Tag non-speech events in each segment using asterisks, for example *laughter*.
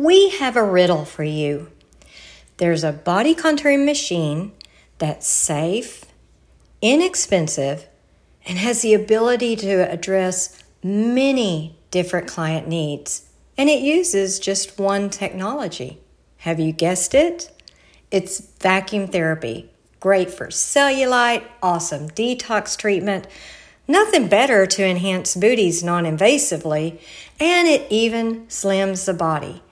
we have a riddle for you. There's a body contouring machine that's safe, inexpensive, and has the ability to address many different client needs. And it uses just one technology. Have you guessed it? It's vacuum therapy. Great for cellulite, awesome detox treatment, nothing better to enhance booties non invasively, and it even slims the body.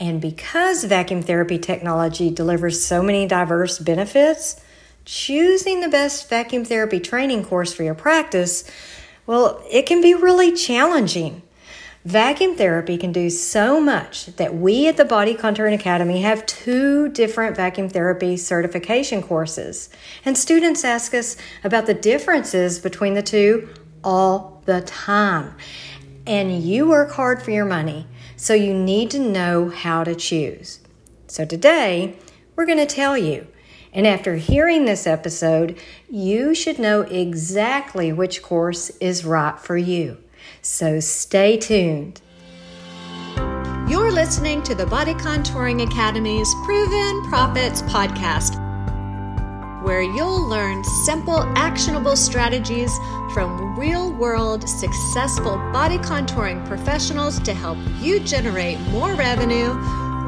And because vacuum therapy technology delivers so many diverse benefits, choosing the best vacuum therapy training course for your practice, well, it can be really challenging. Vacuum therapy can do so much that we at the Body Contouring Academy have two different vacuum therapy certification courses. And students ask us about the differences between the two all the time. And you work hard for your money, so you need to know how to choose. So today, we're going to tell you. And after hearing this episode, you should know exactly which course is right for you. So stay tuned. You're listening to the Body Contouring Academy's Proven Profits podcast, where you'll learn simple, actionable strategies from real world successful body contouring professionals to help you generate more revenue,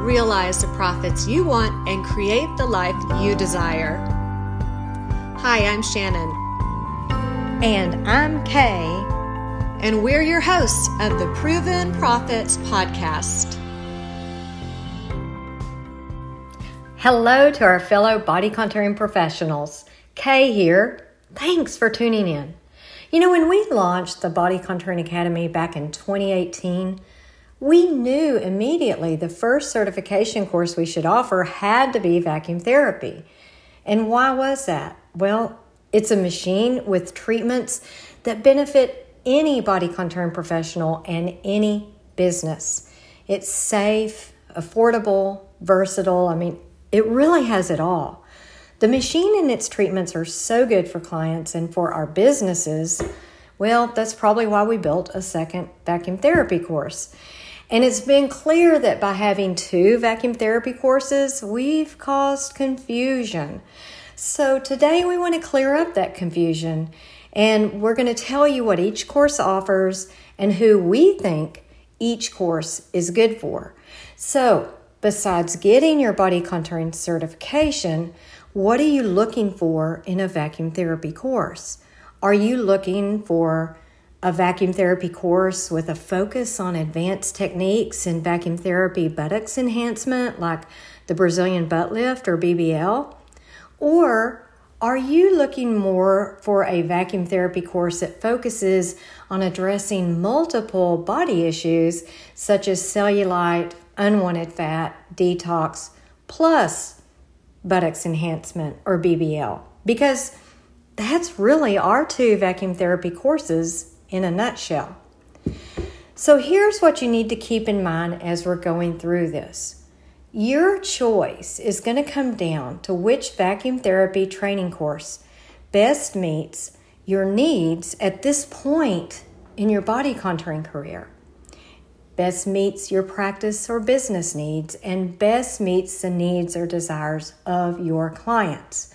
realize the profits you want, and create the life you desire. Hi, I'm Shannon. And I'm Kay and we're your hosts of the Proven Profits podcast. Hello to our fellow body contouring professionals. Kay here. Thanks for tuning in. You know, when we launched the Body Contouring Academy back in 2018, we knew immediately the first certification course we should offer had to be vacuum therapy. And why was that? Well, it's a machine with treatments that benefit any body contouring professional and any business. It's safe, affordable, versatile. I mean, it really has it all. The machine and its treatments are so good for clients and for our businesses. Well, that's probably why we built a second vacuum therapy course. And it's been clear that by having two vacuum therapy courses, we've caused confusion. So today we want to clear up that confusion and we're going to tell you what each course offers and who we think each course is good for. So, besides getting your body contouring certification, what are you looking for in a vacuum therapy course? Are you looking for a vacuum therapy course with a focus on advanced techniques in vacuum therapy buttocks enhancement, like the Brazilian butt lift or BBL? Or are you looking more for a vacuum therapy course that focuses on addressing multiple body issues such as cellulite, unwanted fat, detox, plus buttocks enhancement or BBL? Because that's really our two vacuum therapy courses in a nutshell. So here's what you need to keep in mind as we're going through this. Your choice is going to come down to which vacuum therapy training course best meets your needs at this point in your body contouring career. Best meets your practice or business needs, and best meets the needs or desires of your clients.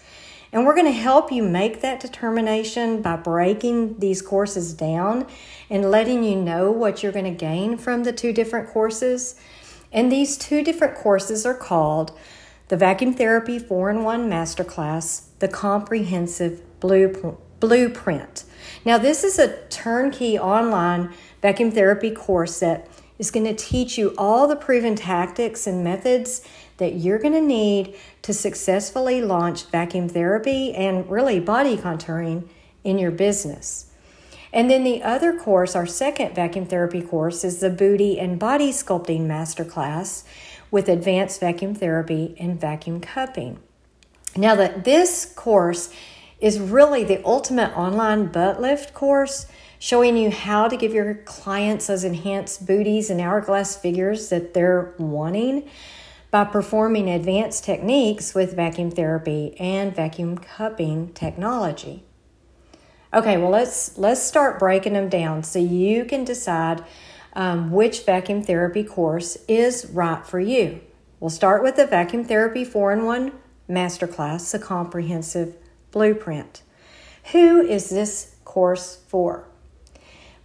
And we're going to help you make that determination by breaking these courses down and letting you know what you're going to gain from the two different courses and these two different courses are called the Vacuum Therapy 4 in 1 Masterclass, the Comprehensive Blueprint. Now, this is a turnkey online vacuum therapy course that is going to teach you all the proven tactics and methods that you're going to need to successfully launch vacuum therapy and really body contouring in your business. And then the other course, our second vacuum therapy course, is the Booty and Body Sculpting Masterclass with advanced vacuum therapy and vacuum cupping. Now, that this course is really the ultimate online butt lift course, showing you how to give your clients those enhanced booties and hourglass figures that they're wanting by performing advanced techniques with vacuum therapy and vacuum cupping technology. Okay, well let's let's start breaking them down so you can decide um, which vacuum therapy course is right for you. We'll start with the Vacuum Therapy 4 in 1 Masterclass, a comprehensive blueprint. Who is this course for?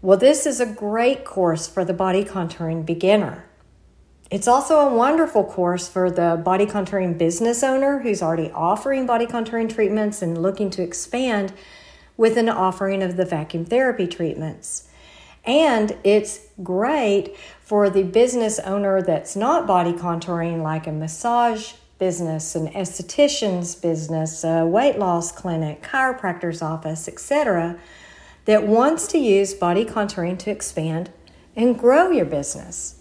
Well, this is a great course for the body contouring beginner. It's also a wonderful course for the body contouring business owner who's already offering body contouring treatments and looking to expand with an offering of the vacuum therapy treatments. And it's great for the business owner that's not body contouring, like a massage business, an esthetician's business, a weight loss clinic, chiropractor's office, etc., that wants to use body contouring to expand and grow your business.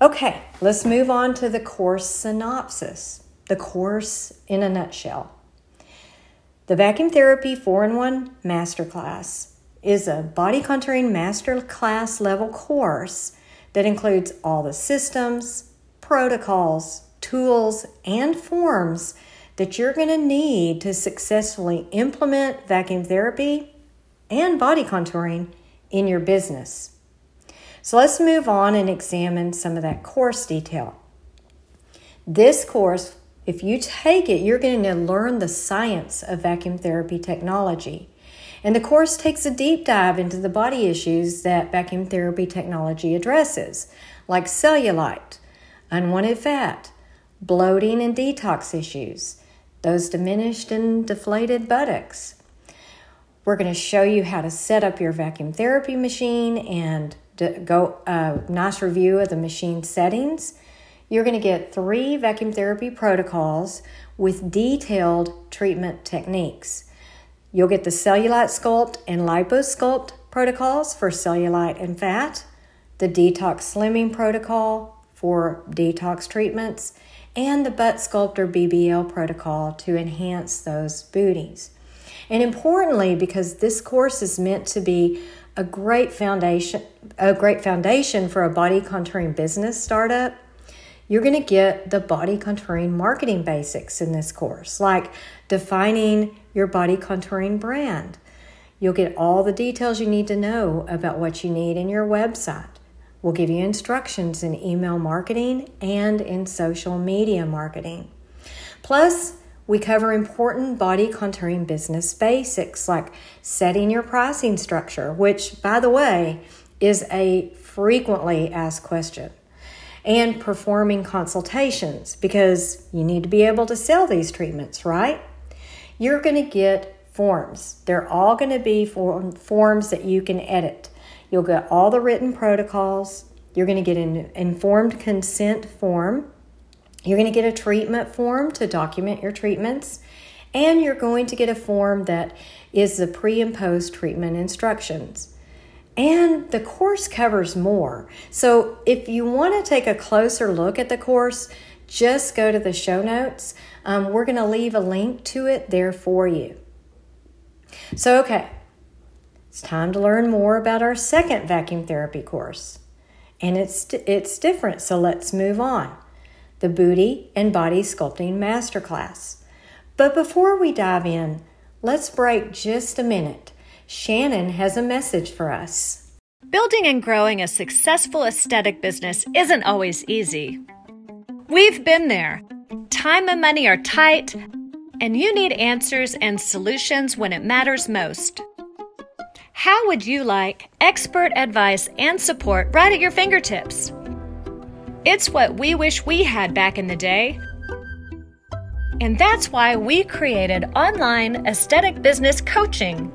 Okay, let's move on to the course synopsis, the course in a nutshell. The Vacuum Therapy 4 in 1 Masterclass is a body contouring masterclass level course that includes all the systems, protocols, tools, and forms that you're going to need to successfully implement vacuum therapy and body contouring in your business. So let's move on and examine some of that course detail. This course, if you take it, you're going to learn the science of vacuum therapy technology. And the course takes a deep dive into the body issues that vacuum therapy technology addresses, like cellulite, unwanted fat, bloating and detox issues, those diminished and deflated buttocks. We're going to show you how to set up your vacuum therapy machine and go a uh, nice review of the machine settings. You're going to get three vacuum therapy protocols with detailed treatment techniques. You'll get the cellulite sculpt and liposculpt protocols for cellulite and fat, the detox slimming protocol for detox treatments, and the butt sculptor BBL protocol to enhance those booties. And importantly, because this course is meant to be a great foundation, a great foundation for a body contouring business startup, you're going to get the body contouring marketing basics in this course, like defining your body contouring brand. You'll get all the details you need to know about what you need in your website. We'll give you instructions in email marketing and in social media marketing. Plus, we cover important body contouring business basics like setting your pricing structure, which, by the way, is a frequently asked question, and performing consultations because you need to be able to sell these treatments, right? you're going to get forms. They're all going to be form, forms that you can edit. You'll get all the written protocols. You're going to get an informed consent form. You're going to get a treatment form to document your treatments. And you're going to get a form that is the pre and post treatment instructions. And the course covers more. So if you want to take a closer look at the course, just go to the show notes. Um, we're going to leave a link to it there for you. So, okay, it's time to learn more about our second vacuum therapy course. And it's, it's different, so let's move on. The Booty and Body Sculpting Masterclass. But before we dive in, let's break just a minute. Shannon has a message for us. Building and growing a successful aesthetic business isn't always easy. We've been there. Time and money are tight, and you need answers and solutions when it matters most. How would you like expert advice and support right at your fingertips? It's what we wish we had back in the day. And that's why we created online aesthetic business coaching.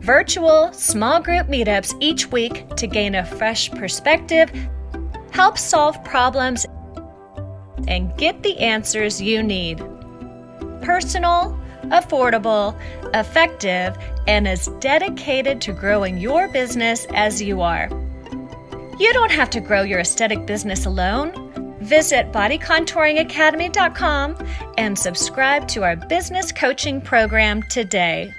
Virtual small group meetups each week to gain a fresh perspective, help solve problems, and get the answers you need. Personal, affordable, effective, and as dedicated to growing your business as you are. You don't have to grow your aesthetic business alone. Visit bodycontouringacademy.com and subscribe to our business coaching program today.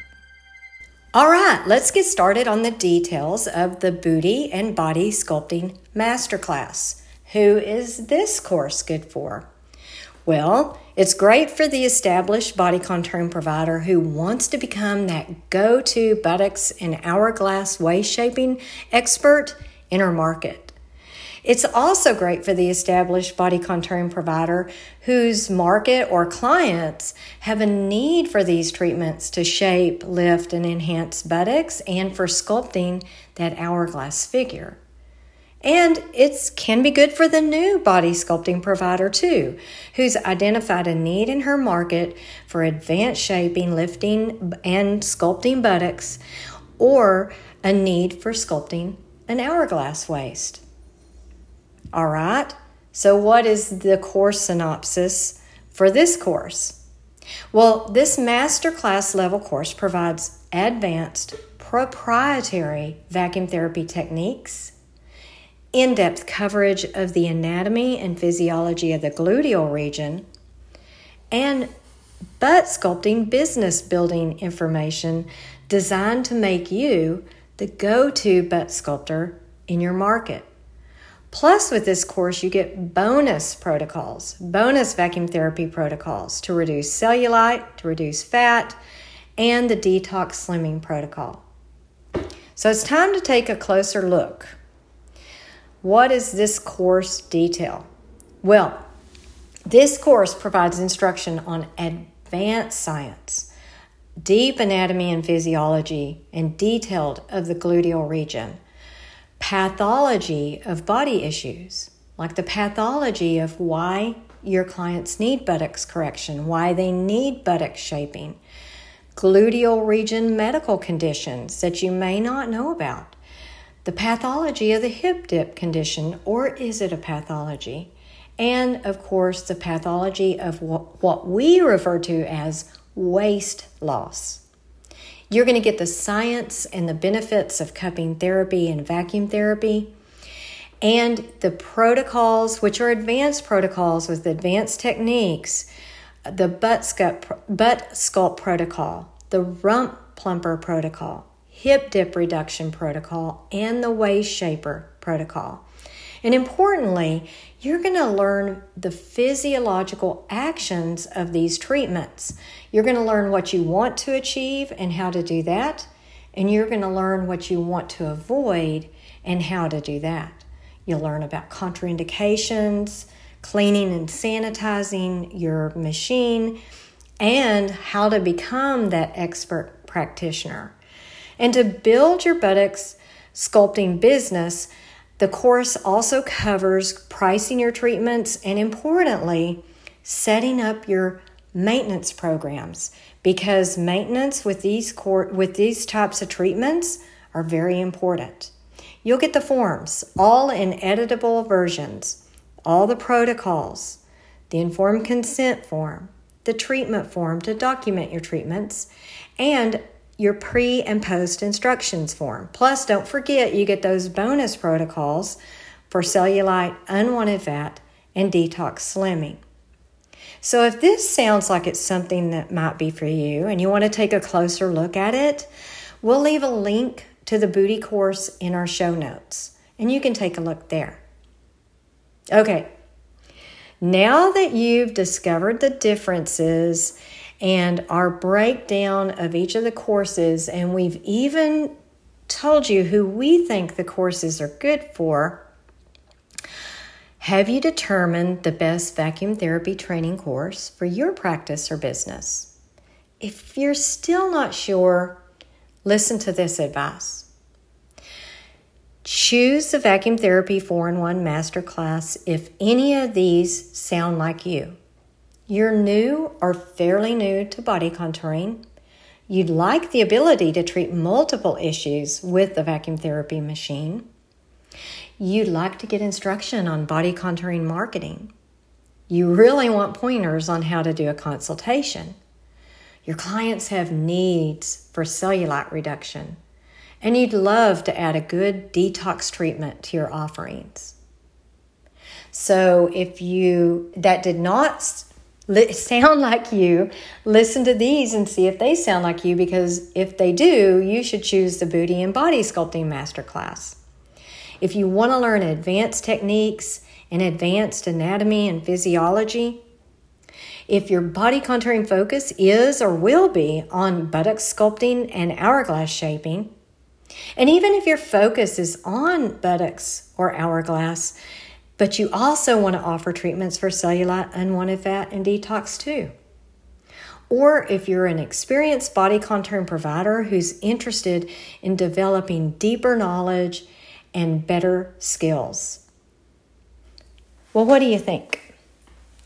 All right, let's get started on the details of the Booty and Body Sculpting Masterclass. Who is this course good for? Well, it's great for the established body contouring provider who wants to become that go to buttocks and hourglass waist shaping expert in her market. It's also great for the established body contouring provider whose market or clients have a need for these treatments to shape, lift, and enhance buttocks and for sculpting that hourglass figure. And it can be good for the new body sculpting provider too, who's identified a need in her market for advanced shaping, lifting, and sculpting buttocks, or a need for sculpting an hourglass waist. All right, so what is the course synopsis for this course? Well, this masterclass level course provides advanced proprietary vacuum therapy techniques, in depth coverage of the anatomy and physiology of the gluteal region, and butt sculpting business building information designed to make you the go to butt sculptor in your market. Plus, with this course, you get bonus protocols, bonus vacuum therapy protocols to reduce cellulite, to reduce fat, and the detox slimming protocol. So it's time to take a closer look. What is this course detail? Well, this course provides instruction on advanced science, deep anatomy and physiology, and detailed of the gluteal region pathology of body issues, like the pathology of why your clients need buttocks correction, why they need buttock shaping, gluteal region medical conditions that you may not know about, the pathology of the hip dip condition, or is it a pathology? And of course, the pathology of what we refer to as waist loss. You're going to get the science and the benefits of cupping therapy and vacuum therapy, and the protocols, which are advanced protocols with advanced techniques the butt sculpt, butt sculpt protocol, the rump plumper protocol, hip dip reduction protocol, and the waist shaper protocol. And importantly, you're going to learn the physiological actions of these treatments. You're going to learn what you want to achieve and how to do that. And you're going to learn what you want to avoid and how to do that. You'll learn about contraindications, cleaning and sanitizing your machine, and how to become that expert practitioner. And to build your buttocks sculpting business, the course also covers pricing your treatments and, importantly, setting up your maintenance programs because maintenance with these court, with these types of treatments are very important. You'll get the forms, all in editable versions, all the protocols, the informed consent form, the treatment form to document your treatments, and your pre and post instructions form. Plus, don't forget you get those bonus protocols for cellulite, unwanted fat, and detox slimming. So, if this sounds like it's something that might be for you and you want to take a closer look at it, we'll leave a link to the booty course in our show notes and you can take a look there. Okay, now that you've discovered the differences and our breakdown of each of the courses, and we've even told you who we think the courses are good for. Have you determined the best vacuum therapy training course for your practice or business? If you're still not sure, listen to this advice. Choose the Vacuum Therapy 4 in 1 Masterclass if any of these sound like you. You're new or fairly new to body contouring. You'd like the ability to treat multiple issues with the vacuum therapy machine. You'd like to get instruction on body contouring marketing. You really want pointers on how to do a consultation. Your clients have needs for cellulite reduction, and you'd love to add a good detox treatment to your offerings. So, if you that did not *laughs* sound like you, listen to these and see if they sound like you because if they do, you should choose the Booty and Body Sculpting Masterclass. If you want to learn advanced techniques and advanced anatomy and physiology, if your body contouring focus is or will be on buttock sculpting and hourglass shaping, And even if your focus is on buttocks or hourglass, but you also want to offer treatments for cellulite, unwanted fat, and detox too. Or if you're an experienced body contouring provider who's interested in developing deeper knowledge and better skills. Well, what do you think?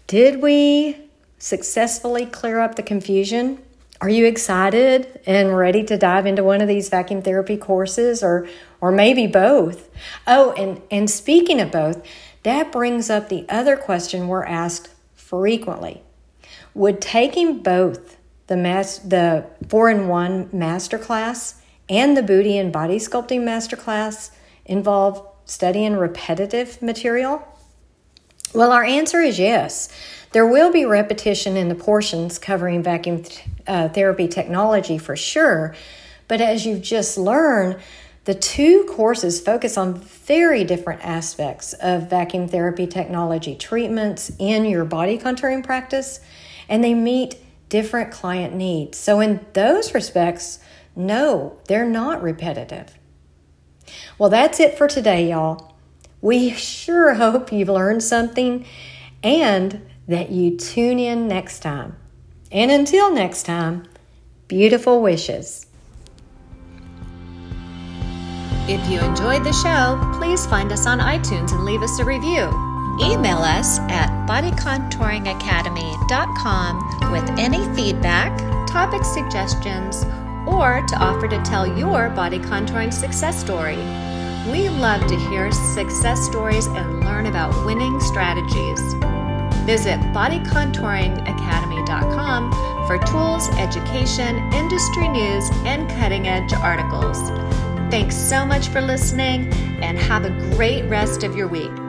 Did we successfully clear up the confusion? Are you excited and ready to dive into one of these vacuum therapy courses or or maybe both? Oh, and and speaking of both, that brings up the other question we're asked frequently. Would taking both the mas- the 4-in-1 masterclass and the booty and body sculpting masterclass involve studying repetitive material? Well, our answer is yes. There will be repetition in the portions covering vacuum th- uh, therapy technology for sure, but as you've just learned, the two courses focus on very different aspects of vacuum therapy technology treatments in your body contouring practice, and they meet different client needs. So, in those respects, no, they're not repetitive. Well, that's it for today, y'all. We sure hope you've learned something and that you tune in next time. And until next time, beautiful wishes. If you enjoyed the show, please find us on iTunes and leave us a review. Email us at bodycontouringacademy.com with any feedback, topic suggestions, or to offer to tell your body contouring success story. We love to hear success stories and learn about winning strategies. Visit bodycontouringacademy.com for tools, education, industry news, and cutting edge articles. Thanks so much for listening and have a great rest of your week.